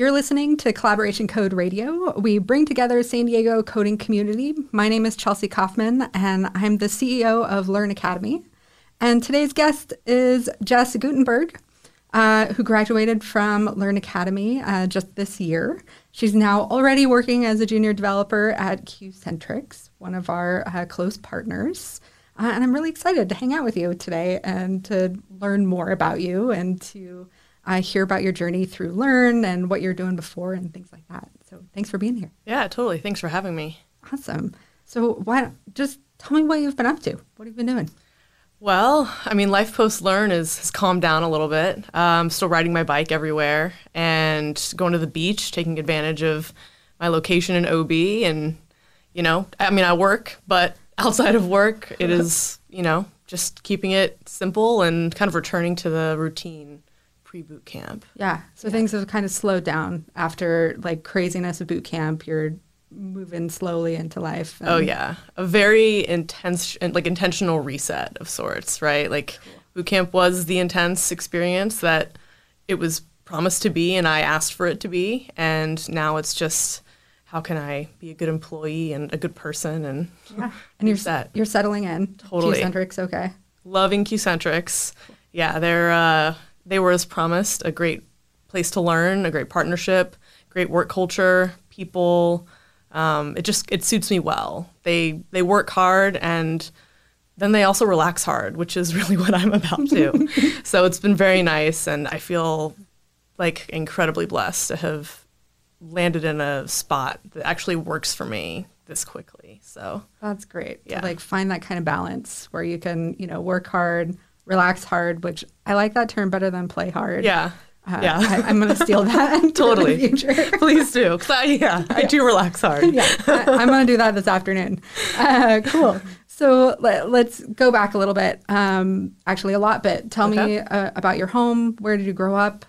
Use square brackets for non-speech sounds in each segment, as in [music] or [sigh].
You're listening to Collaboration Code Radio. We bring together San Diego coding community. My name is Chelsea Kaufman, and I'm the CEO of Learn Academy. And today's guest is Jess Gutenberg, uh, who graduated from Learn Academy uh, just this year. She's now already working as a junior developer at Qcentrix, one of our uh, close partners. Uh, and I'm really excited to hang out with you today and to learn more about you and to uh, hear about your journey through Learn and what you're doing before and things like that. So thanks for being here. Yeah, totally. Thanks for having me. Awesome. So why just tell me what you've been up to? What have you been doing? Well, I mean, life post learn is has calmed down a little bit. I'm um, still riding my bike everywhere and going to the beach, taking advantage of my location in OB. And, you know, I mean, I work, but [laughs] outside of work, it is, you know, just keeping it simple and kind of returning to the routine pre boot camp. Yeah. So yeah. things have kind of slowed down after like craziness of boot camp. You're moving slowly into life. oh yeah, a very intense, like intentional reset of sorts, right? Like boot camp was the intense experience that it was promised to be, and I asked for it to be, and now it's just how can I be a good employee and a good person and yeah, [laughs] and you're set. You're settling in. Totally. Qcentrix, okay. Loving Qcentrix. Yeah, they're. Uh, they were, as promised, a great place to learn, a great partnership, great work culture, people. Um, it just it suits me well. They they work hard and then they also relax hard, which is [laughs] really what I'm about to. [laughs] so it's been very nice, and I feel like incredibly blessed to have landed in a spot that actually works for me this quickly. So that's great. Yeah, like find that kind of balance where you can you know work hard relax hard, which I like that term better than play hard. Yeah. Uh, yeah, I, am going to steal that [laughs] totally. [laughs] Please do, I yeah, I do relax hard. yeah, I, am going to do that this afternoon. Uh, cool. So let, us go back a little bit. Um, actually, a lot bit. Tell okay. me uh, about your home. Where did you grow up?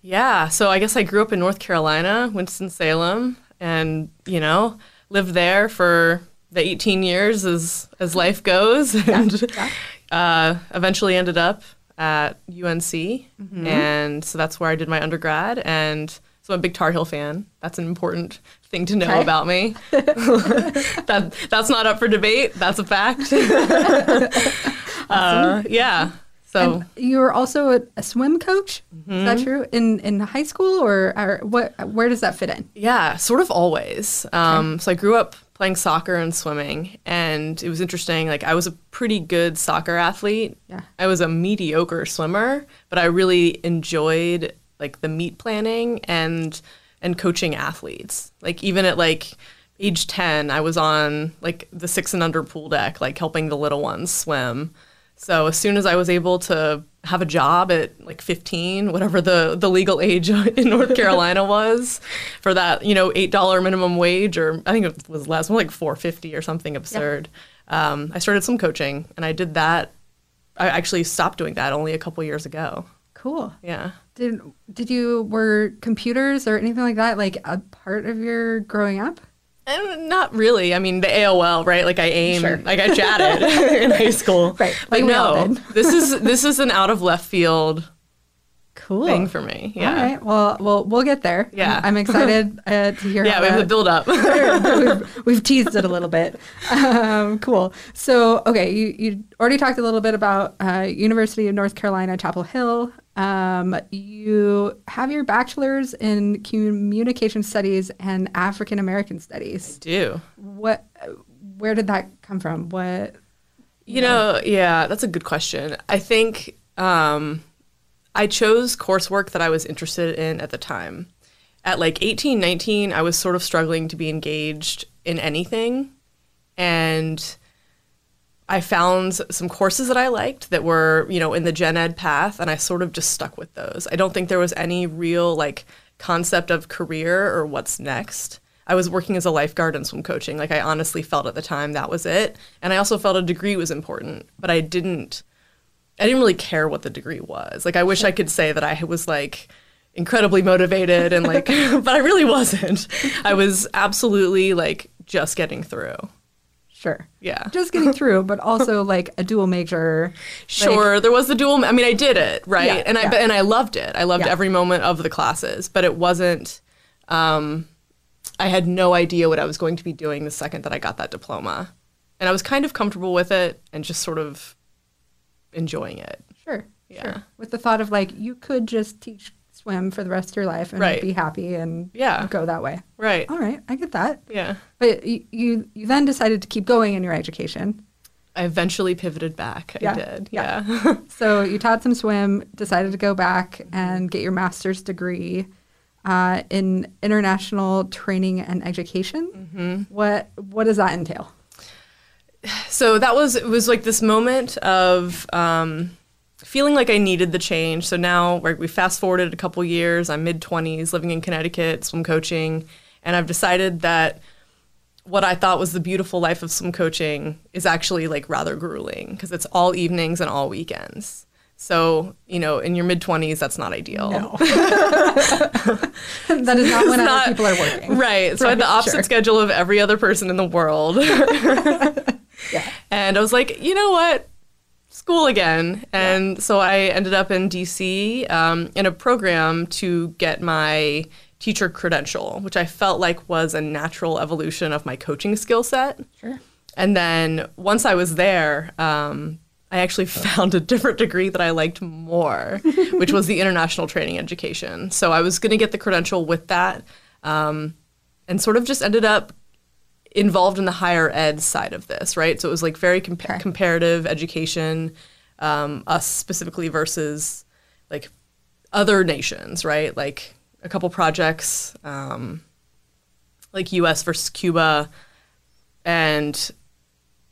Yeah, so I guess I grew up in North Carolina, Winston Salem, and you know lived there for the 18 years as as life goes, [laughs] and yeah. Yeah uh, eventually ended up at UNC, mm-hmm. and so that's where I did my undergrad. And so I'm a big Tar Heel fan. That's an important thing to know okay. about me. [laughs] that that's not up for debate. That's a fact. [laughs] uh, yeah. So and you were also a, a swim coach. Mm-hmm. Is that mm-hmm. true? In in high school or, or what? Where does that fit in? Yeah, sort of always. Um, okay. So I grew up playing soccer and swimming and it was interesting like i was a pretty good soccer athlete. Yeah. I was a mediocre swimmer but i really enjoyed like the meet planning and and coaching athletes. Like even at like age 10 i was on like the six and under pool deck like helping the little ones swim so as soon as i was able to have a job at like 15, whatever the, the legal age [laughs] in North Carolina was for that, you know, $8 minimum wage, or I think it was less, like 450 or something absurd. Um, I started some coaching and I did that. I actually stopped doing that only a couple years ago. Cool. Yeah. Did, did you, were computers or anything like that like a part of your growing up? Not really. I mean, the AOL, right? Like I AIM, sure. like I chatted [laughs] in high school. Right. Like, no, this is this is an out of left field cool thing for me. Yeah. All right. Well, well, we'll get there. Yeah. I'm, I'm excited uh, to hear. yeah, we have the build up. [laughs] we've, we've, teased it a little bit. Um, cool. So, okay, you you already talked a little bit about uh, University of North Carolina, Chapel Hill. Um, you have your bachelor's in communication studies and African American studies. I do. What? Where did that come from? What? You know, yeah, that's a good question. I think um, I chose coursework that I was interested in at the time. At like 18, 19, I was sort of struggling to be engaged in anything. And I found some courses that I liked that were, you know, in the gen ed path, and I sort of just stuck with those. I don't think there was any real like concept of career or what's next. I was working as a lifeguard and swim coaching. Like I honestly felt at the time that was it. And I also felt a degree was important, but I didn't I didn't really care what the degree was. Like I wish I could say that I was like incredibly motivated and like [laughs] but I really wasn't. I was absolutely like just getting through. Sure. Yeah. Just getting [laughs] through, but also like a dual major. Sure, there was the dual. I mean, I did it right, Yeah, and I yeah. and I loved it. I loved Yeah. every moment of the classes, but it wasn't. Um, I had no idea what I was going to be doing the second that I got that diploma, and I was kind of comfortable with it and just sort of enjoying it. Sure. Yeah. Sure. With the thought of like you could just teach swim for the rest of your life and Right. be happy and Yeah. go that way. Right. All right, I get that. Yeah. But you, you you then decided to keep going in your education. I eventually pivoted back. I did. yeah. Yeah. [laughs] So you taught some swim, decided to go back and get your master's degree uh, in international training and education. Mm-hmm. What what does that entail? so that was it was like this moment of um, feeling like I needed the change. So now we're, we fast forwarded a couple years. I'm mid twenties, living in Connecticut, swim coaching, and I've decided that what I thought was the beautiful life of swim coaching is actually like rather grueling because it's all evenings and all weekends. So you know, in your mid twenties, that's not ideal. No. [laughs] that is not when other not- people are working. Right. So I had the opposite sure. schedule of every other person in the world. [laughs] Yeah. [laughs] And I was like, you know what? School again. And so I ended up in DC um, in a program to get my teacher credential, which I felt like was a natural evolution of my coaching skill set. Sure. And then once I was there, um, I actually [laughs] found a different degree that I liked more, [laughs] which was the international training education. So I was going to get the credential with that, um, and sort of just ended up involved in the higher ed side of this, right? So it was like very compa- Okay. comparative education, um, us specifically versus like other nations, right? Like a couple projects, um, like U.S. versus Cuba, and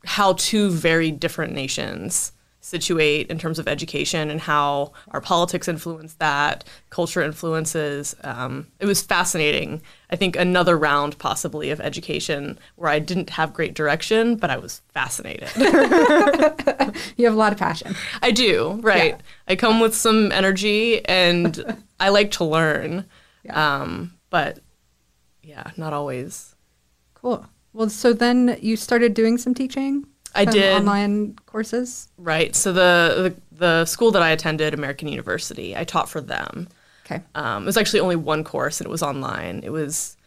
how two very different nations situate in terms of education and how our politics influence that, culture influences. Um, it was fascinating. I think another round possibly of education where I didn't have great direction, but I was fascinated. [laughs] You have a lot of passion. I do, right. Yeah. I come with some energy and I like to learn. Um, but yeah, not always. Cool. Well, so then you started doing some teaching. I did. online courses. Right. So the, the the school that I attended, American University, I taught for them. Okay. Um, it was actually only one course, and it was online. It was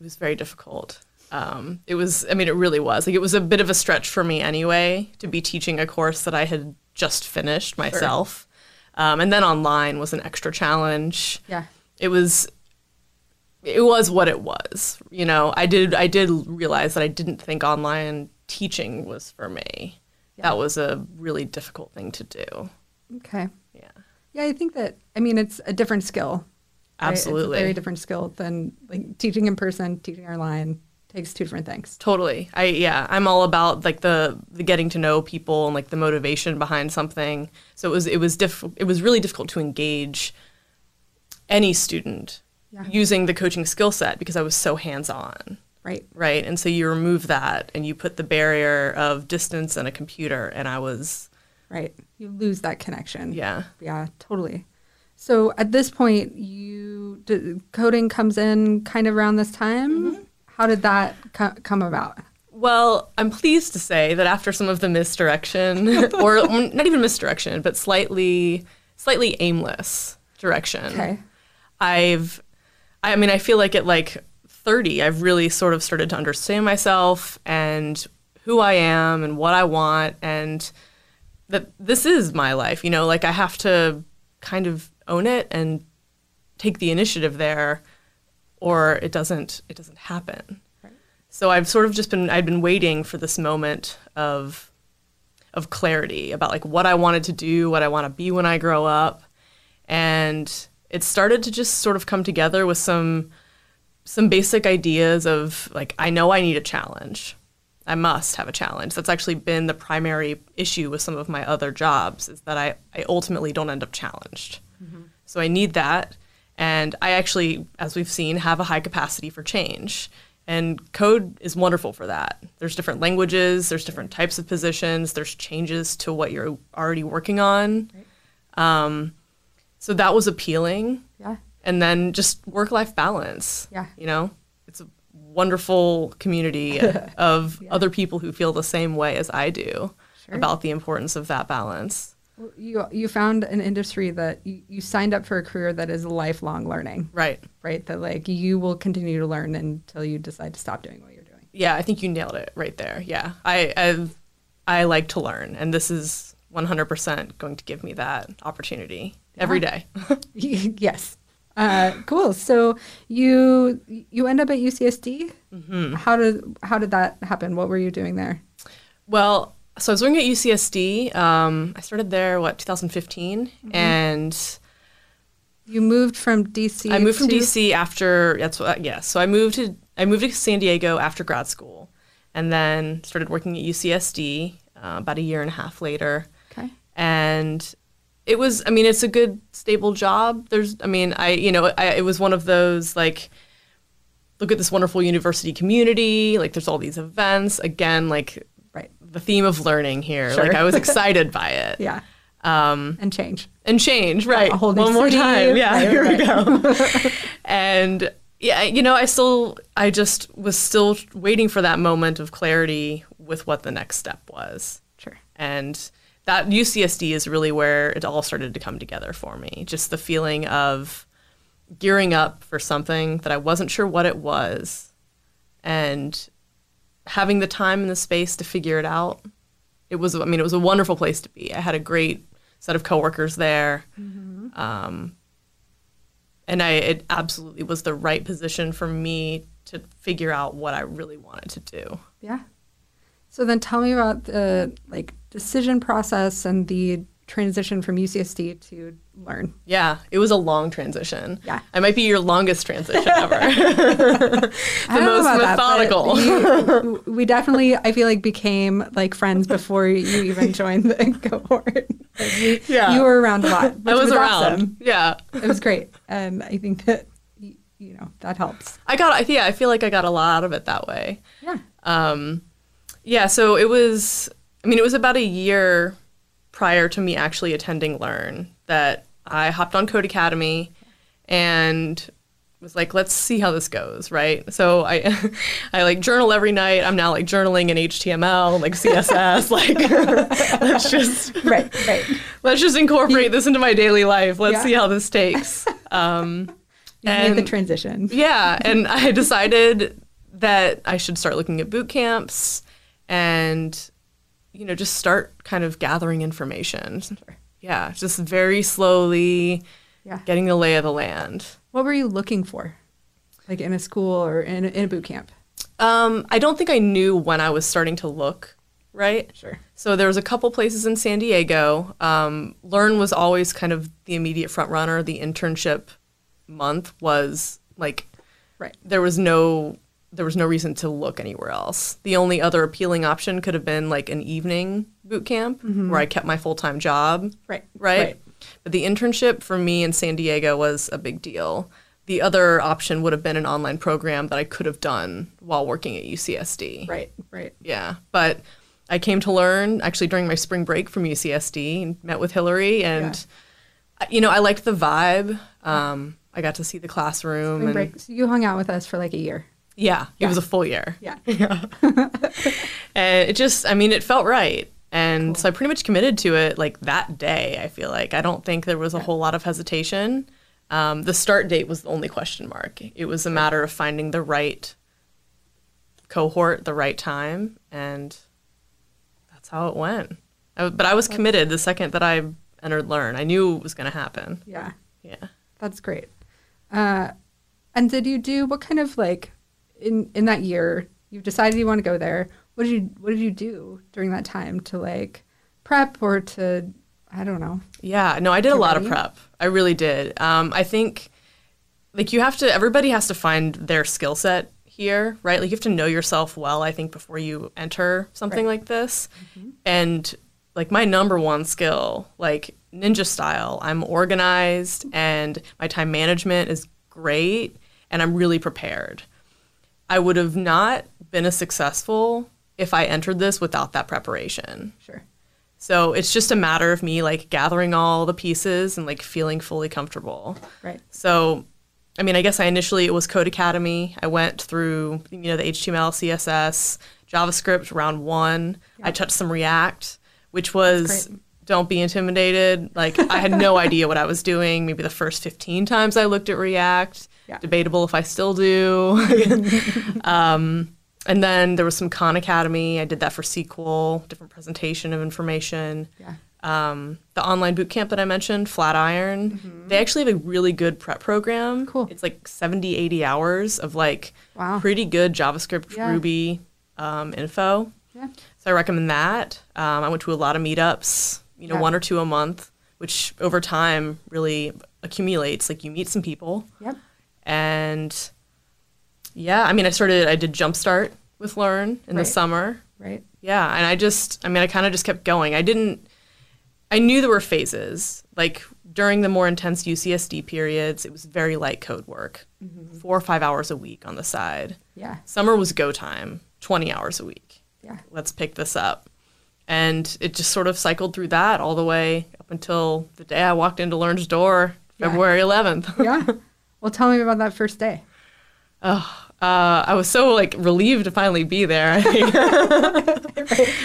it was very difficult. Um, it was. I mean, it really was. Like it was a bit of a stretch for me anyway to be teaching a course that I had just finished myself, um, and then online was an extra challenge. Yeah. It was. It was what it was. You know, I did. I did realize that I didn't think online teaching was for me. That was a really difficult thing to do. Okay. Yeah. Yeah, I think that I mean it's a different skill. right? Absolutely. It's a very different skill than like teaching in person, teaching online takes two different things. Totally. I yeah, I'm all about like the the getting to know people and like the motivation behind something. So it was it was diff- it was really difficult to engage any student Yeah. using the coaching skill set because I was so hands-on, Right. right? And so you remove that and you put the barrier of distance and a computer and I was Right. You lose that connection. yeah. Yeah, totally. So at this point, you d- coding comes in kind of around this time. Mm-hmm. How did that co- come about? Well, I'm pleased to say that after some of the misdirection, [laughs] or not even misdirection, but slightly, slightly aimless direction, Okay. I've, I mean, I feel like it like 30, I've really sort of started to understand myself and who I am and what I want, and that this is my life. You know, like I have to kind of own it and take the initiative there, or it doesn't, it doesn't happen. So I've sort of just been I've been waiting for this moment of of clarity about like what I wanted to do, what I want to be when I grow up. And it started to just sort of come together with some some basic ideas of like I know I need a challenge. I must have a challenge. That's actually been the primary issue with some of my other jobs is that I, I ultimately don't end up challenged. So I need that. And I actually, as we've seen, have a high capacity for change. And code is wonderful for that. There's different languages, there's different types of positions, there's changes to what you're already working on. Um, so that was appealing. Yeah. And then just work life balance. Yeah. You know, it's a wonderful community [laughs] of other people who feel the same way as I do Sure. about the importance of that balance. Well, You you found an industry that you, you signed up for a career that is lifelong learning, Right. right? That like you will continue to learn until you decide to stop doing what you're doing. Yeah, I think you nailed it right there. Yeah. I I've, I like to learn and this is 100% going to give me that opportunity every day. [laughs] [laughs] yes. Uh, cool. So you you end up at UCSD. Mm-hmm. How did how did that happen? What were you doing there? Well, so I was working at UCSD. Um, I started there what 2015, and You moved from DC. I moved from to- DC after that's what yeah. So I moved to I moved to San Diego after grad school, and then started working at UCSD uh, about a year and a half later. Okay. and it was i mean it's a good stable job there's i mean i you know I, it was one of those like look at this wonderful university community like there's all these events again like Right. the theme of learning here Sure. like i was [laughs] excited by it Yeah. um, And change. and change right one more time yeah right, here we go [laughs] and yeah you know i still i just was still waiting for that moment of clarity with what the next step was Sure. and that UCSD is really where it all started to come together for me. Just the feeling of gearing up for something that I wasn't sure what it was and having the time and the space to figure it out. It was, I mean, it was a wonderful place to be. I had a great set of coworkers there. Um, and I, it absolutely was the right position for me to figure out what I really wanted to do. Yeah. So then tell me about the like decision process and the transition from UCSD to Learn. Yeah, it was a long transition. Yeah. I might be your longest transition [laughs] ever. [laughs] the I don't know most about that, methodical. you- [laughs] we definitely, I feel like, became like friends before you even joined the cohort. Like, we- Yeah. You were around a lot. I was, around. awesome. Yeah. It was great. And I think that, you know, that helps. I got I yeah, I feel like I got a lot out of it that way. Yeah. Um yeah, so it was I mean, it was about a year prior to me actually attending Learn that I hopped on Codecademy and was like, let's see how this goes, right? So I [laughs] I like journal every night. I'm now like journaling in HTML, like CSS, [laughs] like [laughs] let's just Right, right. let's just incorporate this into my daily life. Let's Yeah. see how this takes. Um You made the And- transition. yeah, and I decided that I should start looking at boot camps and you know just start kind of gathering information. Yeah, just very slowly Yeah. getting the lay of the land. What were you looking for? Like in a school or in a, in a boot camp? Um, I don't think I knew when I was starting to look right. Sure. So there was a couple places in San Diego. Um, Learn was always kind of the immediate front runner. The internship month was like Right. there was no there was no reason to look anywhere else. The only other appealing option could have been like an evening boot camp where I kept my full time job. Right. Right? Right. But the internship for me in San Diego was a big deal. The other option would have been an online program that I could have done while working at UCSD. Right. Right. Yeah. But I came to learn actually during my spring break from UCSD and met with Hillary and I- you know, I liked the vibe. Um, I got to see the classroom Spring and break. So you hung out with us for like a year. Yeah, it was a full year. Yeah. [laughs] And it just, I mean, it felt right. And so I pretty much committed to it like that day, I feel like. I don't think there was a whole lot of hesitation. Um, the start date was the only question mark. It was a matter of finding the right cohort, the right time, and that's how it went. I, but I was committed the second that I entered Learn. I knew it was going to happen. Yeah. Yeah. That's great. Uh, and did you do what kind of like in in that year you've decided you want to go there? What did you what did you do during that time to like prep or to I don't know. Yeah, no, I did a lot of prep. I really did. Um, I think, like, you have to, everybody has to find their skill set here, right? Like, you have to know yourself well, I think, before you enter something Right. like this. And, like, my number one skill, like, ninja style, I'm organized and my time management is great and I'm really prepared. I would have not been as successful if I entered this without that preparation. Sure. So it's just a matter of me like gathering all the pieces and like feeling fully comfortable. Right. So I mean, I guess I initially it was Codecademy. I went through you know the HTML, CSS, JavaScript round one. I touched some React, which was don't be intimidated. Like I had no [laughs] idea what I was doing. Maybe the first 15 times I looked at React. Yeah. Debatable if I still do. [laughs] um, and then there was some Khan Academy. I did that for SQL, different presentation of information Yeah. um, the online boot camp that I mentioned, Flatiron, they actually have a really good prep program. Mm-hmm. Cool. It's like 70, 80 hours of like Wow. pretty good JavaScript, Yeah. Ruby um, info. Yeah. So I recommend that. Um, I went to a lot of meetups, you know, Yeah. one or two a month, which over time really accumulates. Like you meet some people. Yep. And yeah, I mean, I started, I did Jumpstart with Learn in Right. the summer. Right. Yeah, and I just, I mean, I kind of just kept going. I didn't, I knew there were phases. Like during the more intense UCSD periods, it was very light code work, mm-hmm. four or five hours a week on the side. Yeah. Summer was go time, 20 hours a week. Yeah. Let's pick this up. And it just sort of cycled through that all the way up until the day I walked into Learn's door, Yeah. February 11th. Yeah. [laughs] well, tell me about that first day. Oh, uh, I was so like relieved to finally be there. [laughs]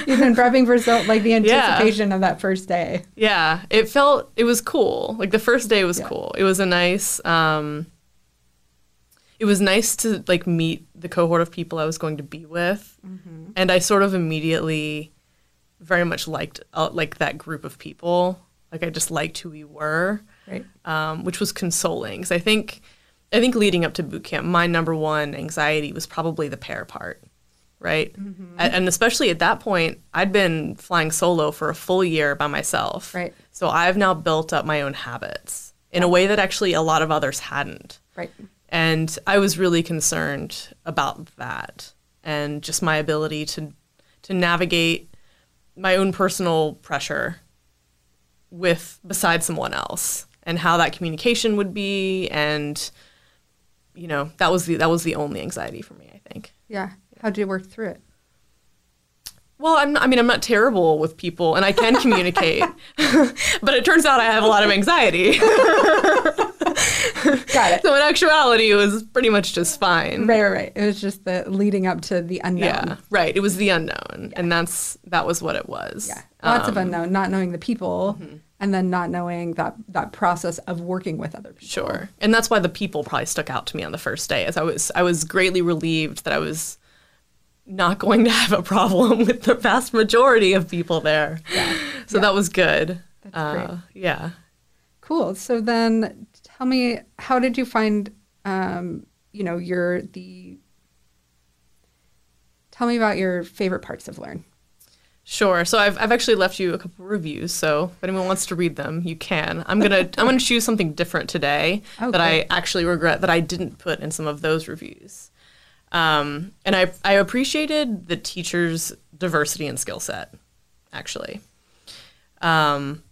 You've been prepping for so like the anticipation of that first day. Yeah, it felt it was cool. Like the first day was Yeah. cool. It was a nice um it was nice to like meet the cohort of people I was going to be with. Mm-hmm. And I sort of immediately very much liked uh, like that group of people. Like I just liked who we were, Right. um, which was consoling. Cuz I think I think leading up to boot camp, my number one anxiety was probably the pair part, right? Mm-hmm. And especially at that point, I'd been flying solo for a full year by myself. Right. So I've now built up my own habits in a way that actually a lot of others hadn't. Right. And I was really concerned about that and just my ability to to navigate my own personal pressure with beside someone else and how that communication would be and you know that was the that was the only anxiety for me I think. Yeah. How'd you work through it? Well, I'm I mean I'm not terrible with people and I can communicate. [laughs] but it turns out I have a lot of anxiety. Got it. [laughs] so in actuality it was pretty much just fine. Right, right, right. It was just the leading up to the unknown. Yeah, right. It was the unknown, and that's that was what it was. Yeah. Lots of Um, unknown, not knowing the people mm-hmm. And then not knowing that that process of working with other people. Sure, and that's why the people probably stuck out to me on the first day, as I was I was greatly relieved that I was not going to have a problem [laughs] with the vast majority of people there. Yeah. So Yeah. that was good. That's Uh, great. yeah. Cool. So then tell me how did you find um, you know, your the tell me about your favorite parts of Learn. Sure. So I've, I've actually left you a couple of reviews. So if anyone wants to read them, you can. I'm gonna I'm gonna choose something different today [laughs] Oh, that I actually regret that I didn't put in some of those reviews. Um, and I I appreciated the teacher's diversity and skill set. Actually, um,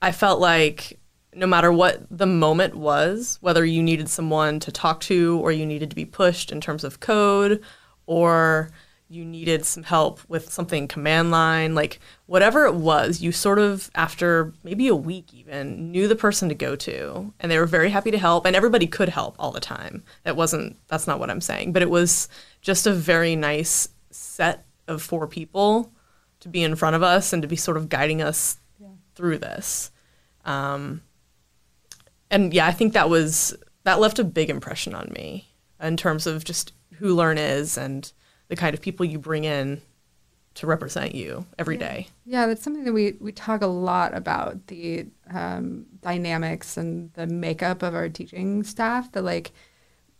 I felt like no matter what the moment was, whether you needed someone to talk to or you needed to be pushed in terms of code or you needed some help with something command line, like whatever it was, you sort of, after maybe a week even, knew the person to go to. And they were very happy to help. And everybody could help all the time. That wasn't, that's not what I'm saying. But it was just a very nice set of four people to be in front of us and to be sort of guiding us through this. Um, and yeah, I think that was that left a big impression on me in terms of just who Learn is and the kind of people you bring in to represent you every day. Yeah, that's something that we, we talk a lot about the um, dynamics and the makeup of our teaching staff. That like,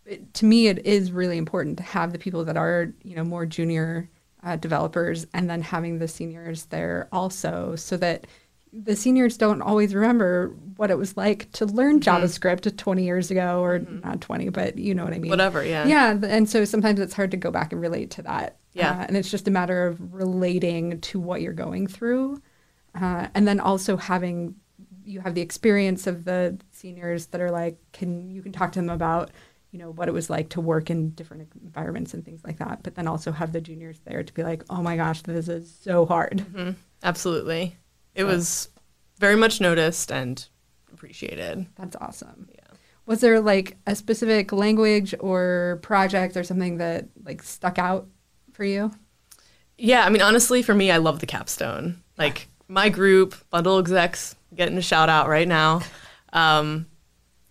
it, to me, it is really important to have the people that are you know more junior uh, developers, and then having the seniors there also, so that the seniors don't always remember what it was like to learn Mm-hmm. JavaScript 20 years ago, or not 20, but you know what I mean. Whatever, yeah. Yeah, and so sometimes it's hard to go back and relate to that. Yeah. Uh, and it's just a matter of relating to what you're going through. Uh, and then also having, you have the experience of the seniors that are like, can, you can talk to them about, you know, what it was like to work in different environments and things like that. But then also have the juniors there to be like, oh my gosh, this is so hard. hmm Absolutely. It So- was very much noticed and appreciated. That's awesome. Yeah. Was there like a specific language or project or something that like stuck out for you? Yeah, I mean, honestly, for me, I love the capstone. Like my group, Bundle Execs, getting a shout out right now. Um,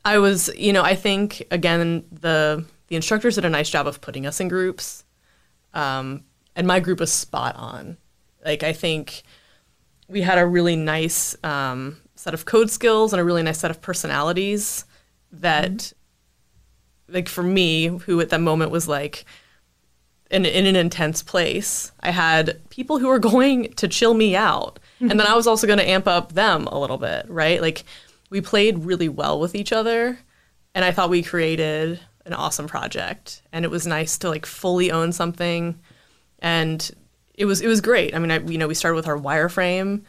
I was, you know, I think again the the instructors did a nice job of putting us in groups, um, and my group was spot on. Like I think we had a really nice um, set of code skills and a really nice set of personalities that, mm-hmm. like for me, who at that moment was like in, in an intense place, I had people who were [laughs] going to chill me out. Mm-hmm. And then I was also going to amp up them a little bit, right? Like we played really well with each other. And I thought we created an awesome project. And it was nice to like fully own something. And it was it was great. I mean, I, you know, we started with our wireframe,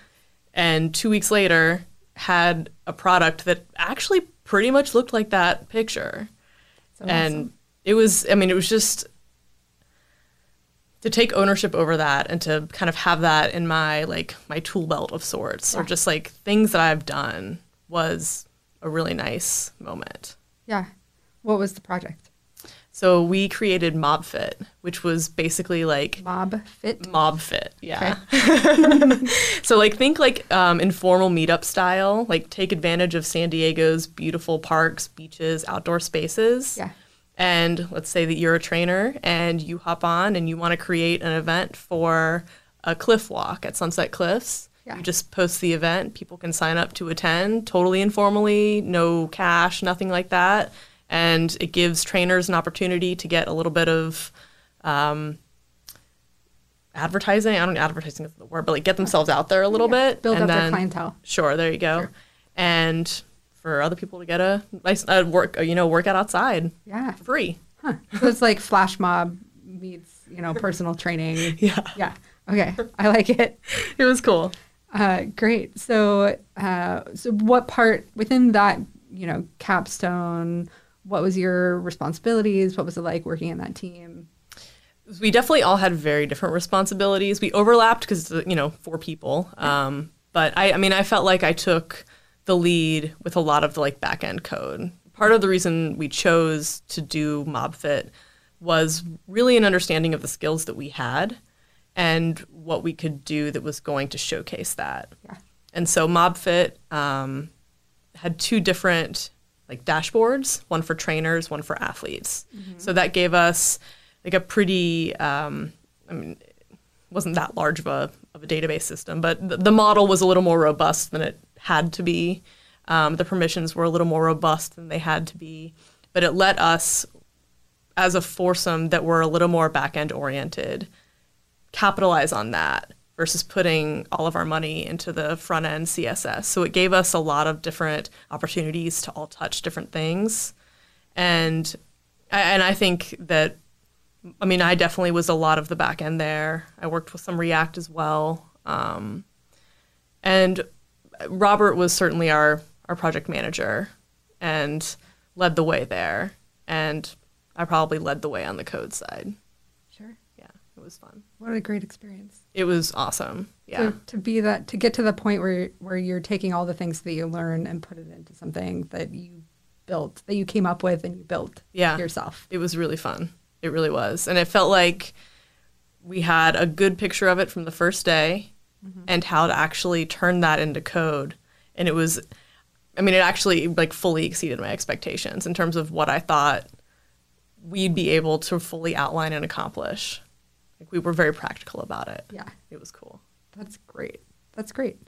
and two weeks later had a product that actually pretty much looked like that picture. So and awesome. it was, I mean, it was just to take ownership over that and to kind of have that in my like my tool belt of sorts yeah. or just like things that I've done was a really nice moment. Yeah. What was the project? So we created MobFit, which was basically like Mob Fit. Mob Fit, yeah. Okay. [laughs] so like think like um, informal meetup style, like take advantage of San Diego's beautiful parks, beaches, outdoor spaces. Yeah and let's say that you're a trainer and you hop on and you want to create an event for a cliff walk at Sunset Cliffs. Yeah. You just post the event, people can sign up to attend totally informally, no cash, nothing like that. And it gives trainers an opportunity to get a little bit of um, advertising. I don't know, advertising is the word, but like get themselves out there a little yeah. bit. Build up then, their clientele. Sure, there you go. Sure. And for other people to get a nice uh, work, you know, workout outside. Yeah, free. Huh. So it's like flash mob meets you know personal training. [laughs] Yeah. Yeah. Okay, I like it. It was cool. Uh, great. So, uh, so what part within that, you know, capstone? What was your responsibilities? What was it like working in that team? We definitely all had very different responsibilities. We overlapped because you know four people. Um, but I, I mean, I felt like I took the lead with a lot of the like back end code. Part of the reason we chose to do MobFit was really an understanding of the skills that we had and what we could do that was going to showcase that. Yeah. And so MobFit um, had two different like dashboards, one for trainers, one for athletes. Mm-hmm. So that gave us like a pretty, um, I mean, it wasn't that large of a, of a database system, but the, the model was a little more robust than it had to be. Um, the permissions were a little more robust than they had to be, but it let us, as a foursome that were a little more back end oriented, capitalize on that versus putting all of our money into the front end CSS. So it gave us a lot of different opportunities to all touch different things, and and I think that. I mean, I definitely was a lot of the back end there. I worked with some React as well. Um, and Robert was certainly our our project manager and led the way there, and I probably led the way on the code side. Sure. Yeah, it was fun. What a great experience. It was awesome. Yeah. To, to be that to get to the point where where you're taking all the things that you learn and put it into something that you built that you came up with and you built yeah. yourself. It was really fun. It really was. And it felt like we had a good picture of it from the first day mm-hmm. and how to actually turn that into code. And it was, I mean, it actually like fully exceeded my expectations in terms of what I thought we'd be able to fully outline and accomplish. Like we were very practical about it. Yeah. It was cool. That's great. That's great.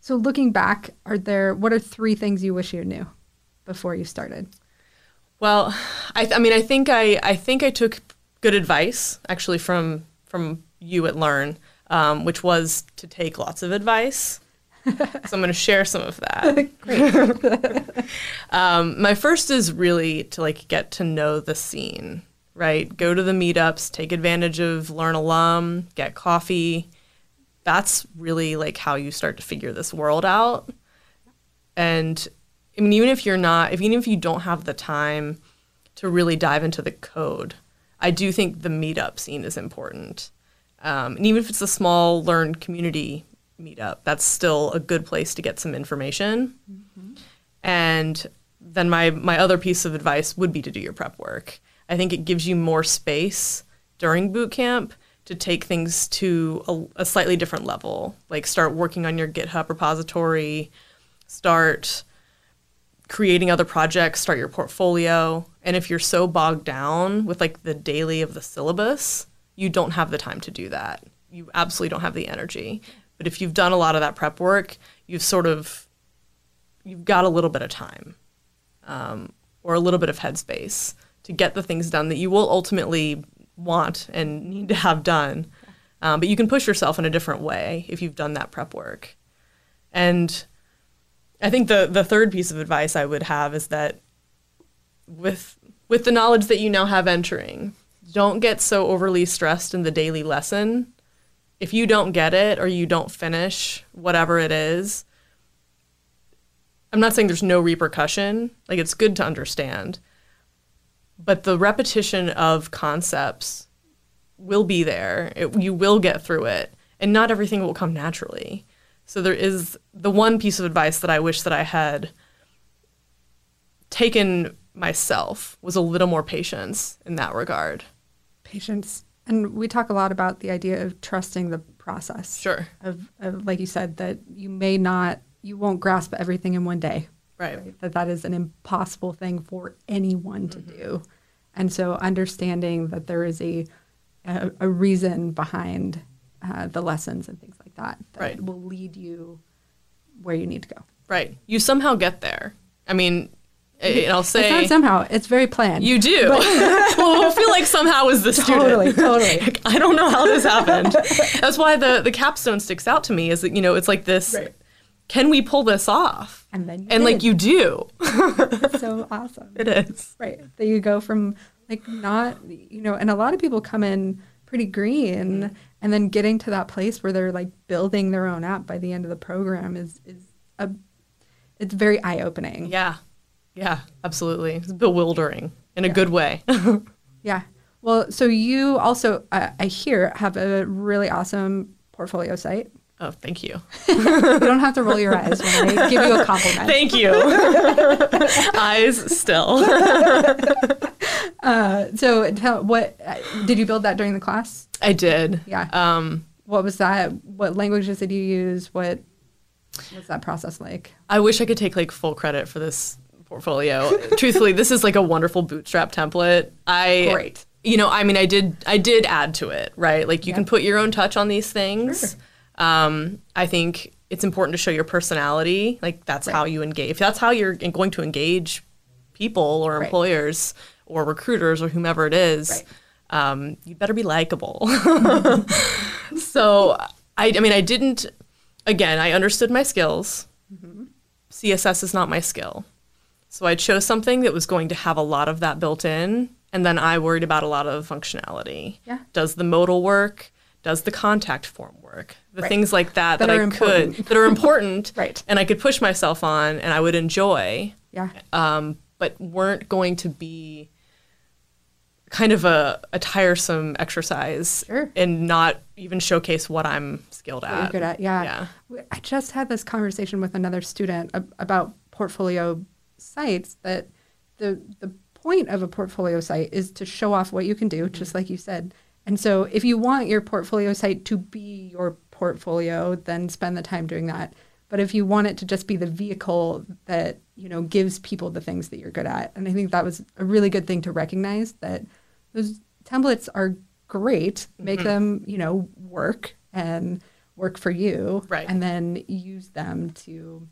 So looking back, are there what are three things you wish you knew before you started? Well, I, I mean, I think I, I think I took good advice actually from from you at Learn um, which was to take lots of advice. [laughs] so I'm going to share some of that. [laughs] [laughs] um, my first is really to like get to know the scene, right? Go to the meetups, take advantage of Learn Alum, get coffee. That's really like how you start to figure this world out. And I mean, even if you're not, if even if you don't have the time to really dive into the code, I do think the meetup scene is important. Um, and even if it's a small learn community meetup, that's still a good place to get some information. Mm-hmm. And then my my other piece of advice would be to do your prep work. I think it gives you more space during boot camp to take things to a, a slightly different level. Like start working on your GitHub repository, start creating other projects, start your portfolio. And if you're so bogged down with like the daily of the syllabus, you don't have the time to do that. You absolutely don't have the energy. But if you've done a lot of that prep work, you've sort of you've got a little bit of time um, or a little bit of headspace to get the things done that you will ultimately want and need to have done. Um, but you can push yourself in a different way if you've done that prep work. And I think the the third piece of advice I would have is that with with the knowledge that you now have entering, don't get so overly stressed in the daily lesson. If you don't get it or you don't finish whatever it is, I'm not saying there's no repercussion. Like it's good to understand. But the repetition of concepts will be there. It, you will get through it, and not everything will come naturally. So there is the one piece of advice that I wish that I had taken myself was a little more patience in that regard. Patience. And we talk a lot about the idea of trusting the process. Sure. Of, of like you said, that you may not, you won't grasp everything in one day. Right. That that is an impossible thing for anyone to do. And so understanding that there is a, a, a reason behind uh, the lessons and things like that that Right. will lead you where you need to go. Right. You somehow get there. I mean, and I'll It's say not somehow, it's very planned. you do. [laughs] well, I feel like somehow as the student. Totally, totally. [laughs] Like, I don't know how this happened. [laughs] That's why the the capstone sticks out to me. Is that you know it's like this. Right. Can we pull this off? And then you and like you do. It's so [laughs] awesome. It is. Right. That you go from like not, you know, and a lot of people come in pretty green Mm-hmm. and then getting to that place where they're like building their own app by the end of the program is, is a, it's very eye opening. Yeah. Yeah. Absolutely. It's bewildering in a good way. [laughs] Yeah. Well, so you also, uh, I hear, have a really awesome portfolio site. Oh, thank you. You don't have to roll your eyes when I give you a compliment. Thank you. [laughs] Eyes still. [laughs] Uh, so tell what, did you build that during the class? I did. Yeah. Um, What was that? What languages did you use? What was that process like? I wish I could take like full credit for this portfolio. Truthfully, this is like a wonderful bootstrap template. I Great. You know, I mean, I did I did add to it, right? Like you can put your own touch on these things. Um, I think it's important to show your personality. Like that's how you engage. If that's how you're going to engage people or Right. employers or recruiters or whomever it is, Right. um, you better be likable. [laughs] so I, I mean, I didn't. Again, I understood my skills. CSS is not my skill. So I chose something that was going to have a lot of that built in, and then I worried about a lot of functionality. Yeah. Does the modal work? Does the contact form work? The Right. things like that That that, I important. could that are important, [laughs] Right. And I could push myself on, and I would enjoy, Yeah. um, but weren't going to be kind of a, a tiresome exercise Sure. and not even showcase what I'm skilled What at. good at. Yeah. Yeah. I just had this conversation with another student about portfolio sites that the the point of a portfolio site is to show off what you can do, just like you said. And so if you want your portfolio site to be your portfolio, then spend the time doing that. But if you want it to just be the vehicle that, you know, gives people the things that you're good at. And I think that was a really good thing to recognize that those templates are great. Mm-hmm. Make them, you know, work and work for you. Right. And then use them to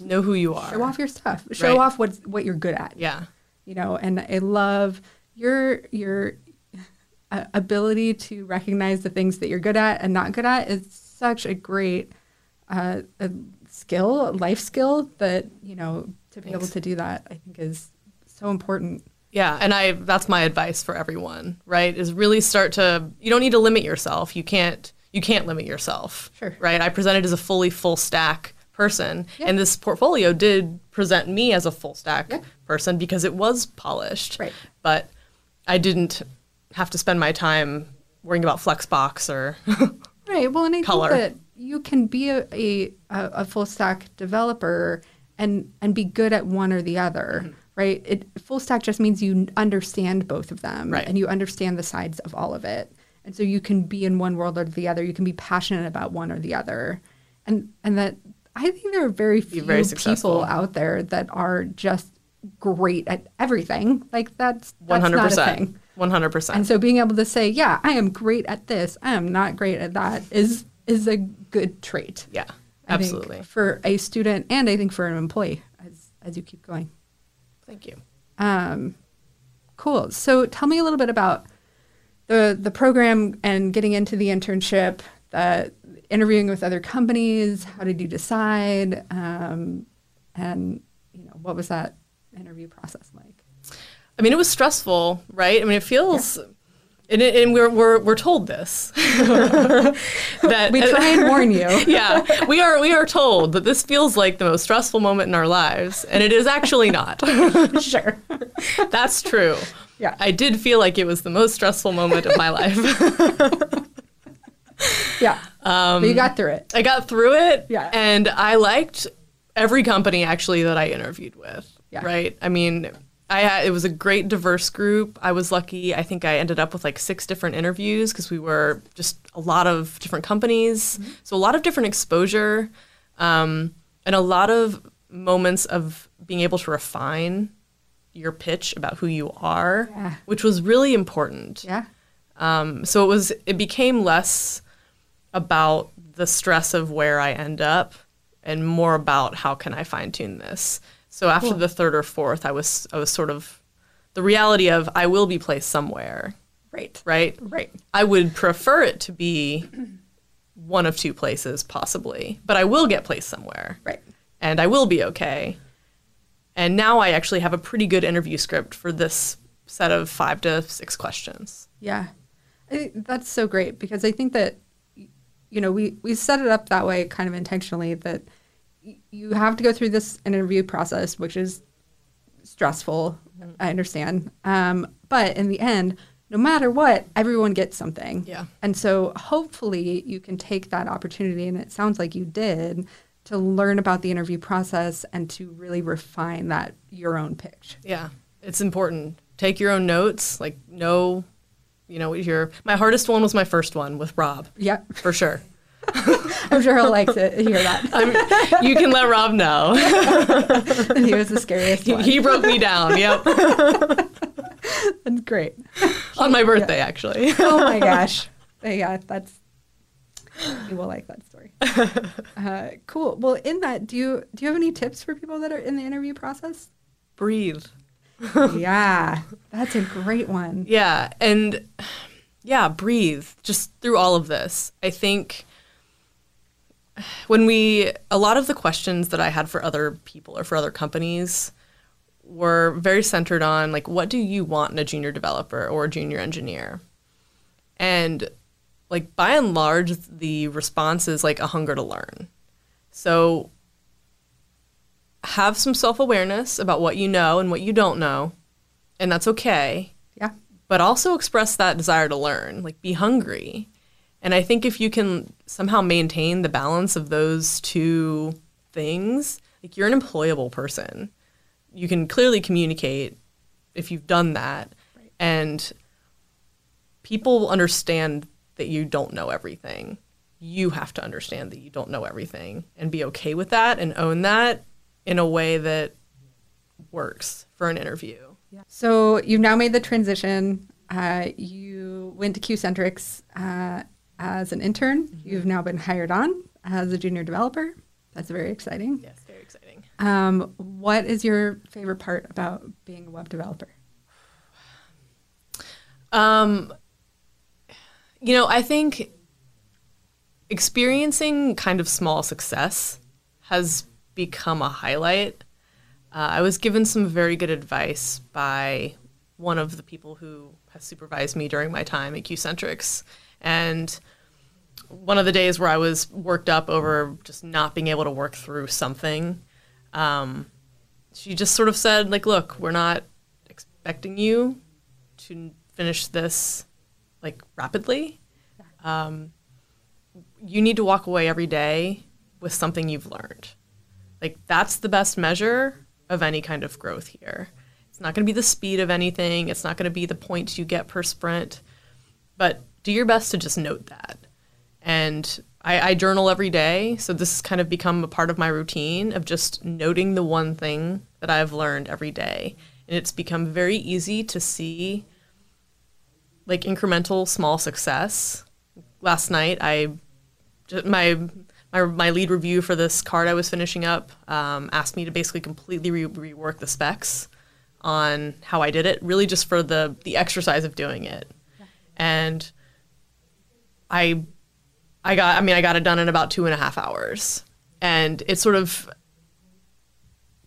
Know who you are. show off your stuff. Show Right. off what what you're good at. Yeah. You know, and I love your your uh, ability to recognize the things that you're good at and not good at is such a great uh, a skill, life skill that you know to be able to do that. I think is so important. Yeah, and I that's my advice for everyone, right? Is really start to you don't need to limit yourself. You can't you can't limit yourself. Sure. Right? I presented as a fully full stack person Yeah. and this portfolio did present me as a full stack Yeah. person because it was polished. Right. But I didn't have to spend my time worrying about Flexbox or [laughs] Right. Well, and I Color. think that you can be a, a, a full stack developer and and be good at one or the other. Mm-hmm. Right? It full stack just means you understand both of them Right. and you understand the sides of all of it. And so you can be in one world or the other. You can be passionate about one or the other. And and that I think there are very few very people out there that are just great at everything. Like that's that's hundred percent. Thing. One hundred And percent. And so being able to say, yeah, I am great at this, I am not great at that is is a good trait. Yeah, absolutely. for a student and I think for an employee as as you keep going. Thank you. Um, cool. So tell me a little bit about the the program and getting into the internship, the interviewing with other companies. How did you decide? Um, and you know, what was that interview process like? I mean, it was stressful, right? I mean, it feels, and, it, and we're, we're we're told this [laughs] that We try and warn you. [laughs] yeah, we are we are told that this feels like the most stressful moment in our lives, and it is actually not. [laughs] sure. That's true. Yeah. I did feel like it was the most stressful moment of my life. Yeah. Um, but you got through it. I got through it, Yeah. and I liked every company actually that I interviewed with. Yeah. Right. I mean, I had, it was a great diverse group. I was lucky. I think I ended up with like six different interviews because we were just a lot of different companies, Mm-hmm. so a lot of different exposure, um, and a lot of moments of being able to refine your pitch about who you are, Yeah. which was really important. Yeah. Um, so it was it became less about the stress of where I end up and more about how can I fine tune this. So after Cool. the third or fourth, I was I was sort of the reality of I will be placed somewhere, Right. right? Right. I would prefer it to be one of two places possibly, but I will get placed somewhere Right. and I will be okay. And now I actually have a pretty good interview script for this set of 5 to 6 questions. Yeah. That's so great because I think that you know, we we set it up that way kind of intentionally that you have to go through this interview process which is stressful. I understand. Um, but in the end, no matter what, everyone gets something. Yeah. And so hopefully you can take that opportunity and it sounds like you did to learn about the interview process and to really refine that your own pitch. Yeah, it's important. Take your own notes. Like, know, you know, your my hardest one was my first one with Rob, Yeah. for sure. [laughs] I'm sure he'll like to hear that. I mean, you can let Rob know. [laughs] he was the scariest he, one. he broke me down. Yep, [laughs] That's great. on my birthday actually. Oh my gosh. Yeah, that's you will like that story. Uh, cool. Well, in that, do you do you have any tips for people that are in the interview process? Breathe. yeah, that's a great one. Yeah, and yeah, breathe just through all of this. I think when we a lot of the questions that I had for other people or for other companies were very centered on like what do you want in a junior developer or a junior engineer? And like by and large the response is like a hunger to learn. So have some self-awareness about what you know and what you don't know, and that's okay Yeah. but also express that desire to learn, like be hungry. And I think if you can somehow maintain the balance of those two things, like you're an employable person. You can clearly communicate if you've done that. And people understand that you don't know everything. You have to understand that you don't know everything and be okay with that and own that in a way that works for an interview. So you've now made the transition. Uh, you went to Qcentrics uh, as an intern. You've now been hired on as a junior developer. That's very exciting. Yes, very exciting. Um, what is your favorite part about being a web developer? Um, you know, I think experiencing kind of small success has become a highlight. Uh, I was given some very good advice by one of the people who has supervised me during my time at Qcentrics. And one of the days where I was worked up over just not being able to work through something, um, she just sort of said, like, look, we're not expecting you to finish this like rapidly. Um, you need to walk away every day with something you've learned. Like that's the best measure of any kind of growth here. It's not going to be the speed of anything. It's not going to be the points you get per sprint, but do your best to just note that. And I, I journal every day, so this has kind of become a part of my routine of just noting the one thing that I've learned every day. And it's become very easy to see like incremental small success. Last night, I my my, my lead review for this card I was finishing up um, asked me to basically completely re- rework the specs on how I did it, really just for the the exercise of doing it. And I I got I mean I got it done in about two and a half hours. And it sort of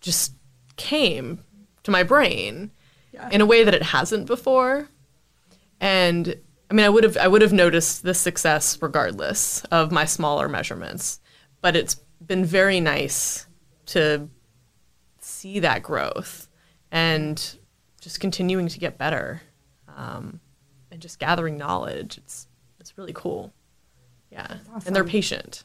just came to my brain yeah. in a way that it hasn't before. And I mean I would have I would have noticed the success regardless of my smaller measurements. But it's been very nice to see that growth and just continuing to get better um, and just gathering knowledge. It's it's really cool. Yeah. Awesome. And they're patient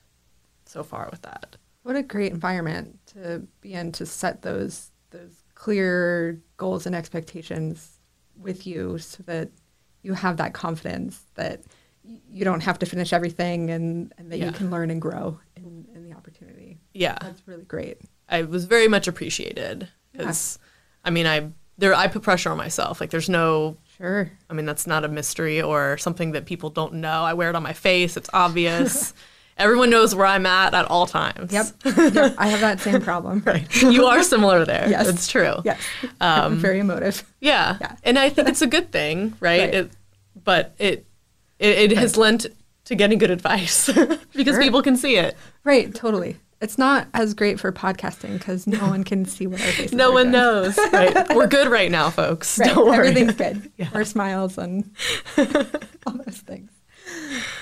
so far with that. What a great environment to be in to set those those clear goals and expectations with you so that you have that confidence that you don't have to finish everything and, and that yeah. you can learn and grow in, in, the opportunity. Yeah. That's really great. I was very much appreciated because yeah. I mean I there I put pressure on myself. Like there's no Sure. I mean, that's not a mystery or something that people don't know. I wear it on my face. It's obvious. [laughs] Everyone knows where I'm at at all times. Yep. [laughs] yep. I have that same problem. [laughs] right. You are similar there. yes. It's true. Yes. Um, very emotive. Yeah. yeah. And I think it's a good thing, right? right. It, but it it, it right. has lent to getting good advice because sure. people can see it. Right. Totally. It's not as great for podcasting because no one can see what our faces No one doing. knows. [laughs] Right. We're good right now, folks. Right. Don't worry. Everything's good. [laughs] Yeah. Our smiles and [laughs] all those things.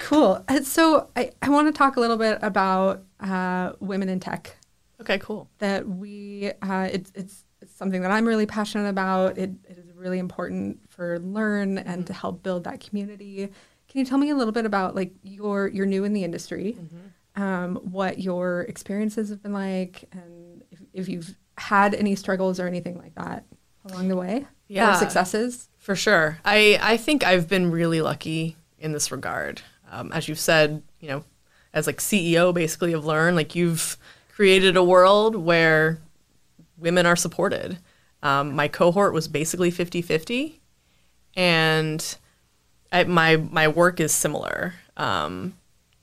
Cool. Uh, so I, I want to talk a little bit about uh, women in tech. Okay, cool. That we, uh, it's, it's, it's something that I'm really passionate about. It, it is really important for Learn and mm-hmm. to help build that community. Can you tell me a little bit about like your, you're new in the industry. Mm-hmm um, what your experiences have been like, and if, if, you've had any struggles or anything like that along the way. Yeah, or successes. For sure. I I think I've been really lucky in this regard. Um, as you've said, you know, as like CEO basically of Learn, like you've created a world where women are supported. Um, my cohort was basically 50-50 and I, my my work is similar. Um,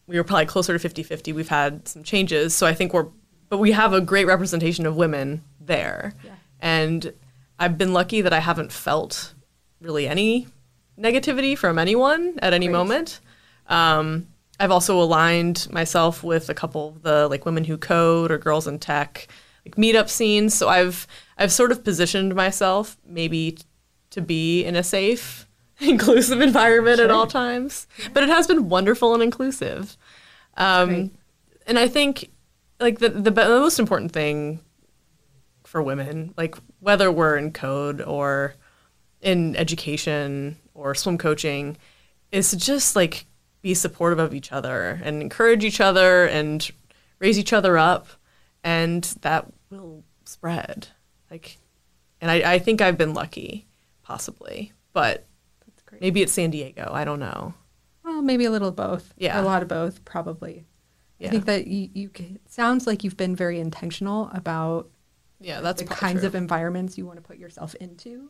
we were probably closer to 50-50 we've had some changes so i think we're but we have a great representation of women there yeah. and i've been lucky that i haven't felt really any negativity from anyone at any great. moment um, i've also aligned myself with a couple of the like women who code or girls in tech like meetup scenes so i've i've sort of positioned myself maybe to be in a safe [laughs] inclusive environment sure. at all times. But it has been wonderful and inclusive. Um, and I think like the, the, the most important thing for women, like whether we're in code or in education or swim coaching, is to just like be supportive of each other and encourage each other and raise each other up, and that will spread. Like, and I, I think I've been lucky, possibly, but Maybe it's San Diego. I don't know. Well, maybe a little both. Yeah. A lot of both, probably. Yeah. I think that you, you sounds like you've been very intentional about yeah, that's the kinds true. of environments you want to put yourself into.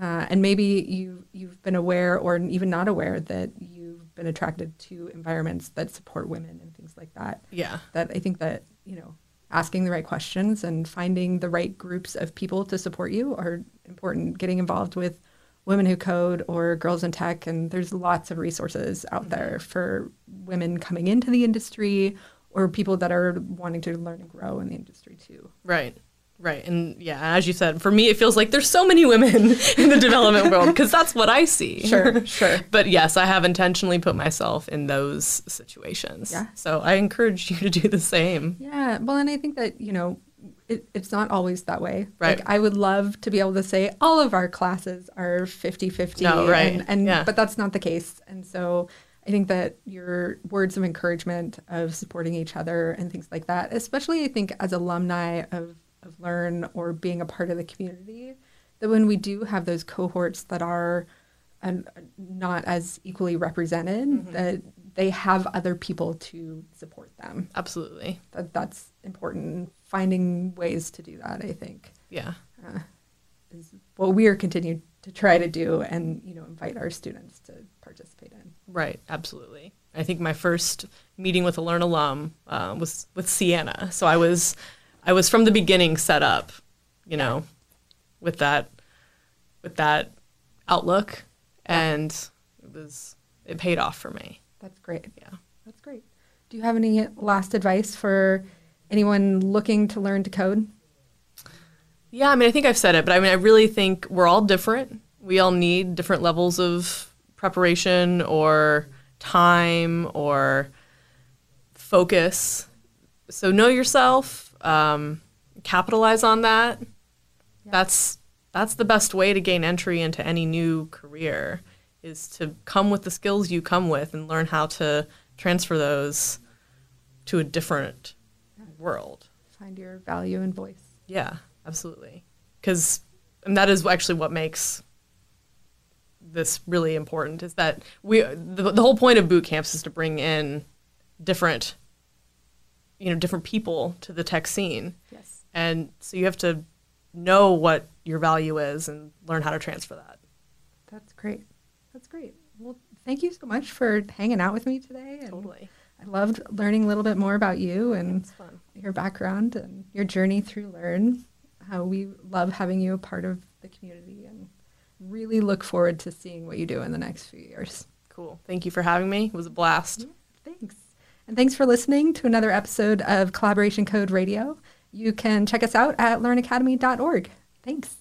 Uh, and maybe you you've been aware or even not aware that you've been attracted to environments that support women and things like that. Yeah. That I think that, you know, asking the right questions and finding the right groups of people to support you are important. Getting involved with Women Who Code or Girls in Tech, and there's lots of resources out there for women coming into the industry or people that are wanting to learn and grow in the industry too. Right. Right. And yeah, as you said, for me, it feels like there's so many women [laughs] in the development world because that's what I see. [laughs] Sure, sure. but yes, I have intentionally put myself in those situations. Yeah. So I encourage you to do the same. Yeah. Well, and I think that, you know, it, it's not always that way. Right. Like I would love to be able to say all of our classes are 50-50. No, right. And, and yeah. but that's not the case. And so I think that your words of encouragement of supporting each other and things like that, especially I think as alumni of, of Learn or being a part of the community, that when we do have those cohorts that are um, not as equally represented, mm-hmm. that they have other people to support them. Absolutely. That, that's important. Finding ways to do that, I think. Yeah. Uh, is what we are continuing to try to do and, you know, invite our students to participate in. Right. Absolutely. I think my first meeting with a Learn alum uh, was with Sienna. So I was, I was from the beginning set up, you know, with that, with that outlook, and it was it paid off for me. That's great. Yeah. That's great. Do you have any last advice for anyone looking to learn to code? Yeah, I mean, I think I've said it, but I mean, I really think we're all different. We all need different levels of preparation or time or focus. So know yourself, um, capitalize on that. Yeah. That's that's the best way to gain entry into any new career is to come with the skills you come with and learn how to transfer those to a different world. Find your value and voice. Yeah, absolutely. Because and that is actually what makes this really important is that we the, the whole point of boot camps is to bring in different you know different people to the tech scene. Yes. And so you have to know what your value is and learn how to transfer that. That's great. That's great. Well, thank you so much for hanging out with me today. And totally. I loved learning a little bit more about you and your background and your journey through Learn. How we love having you a part of the community and really look forward to seeing what you do in the next few years. Cool. Thank you for having me. It was a blast. Yeah, thanks. And thanks for listening to another episode of Collaboration Code Radio. You can check us out at learnacademy.org. Thanks.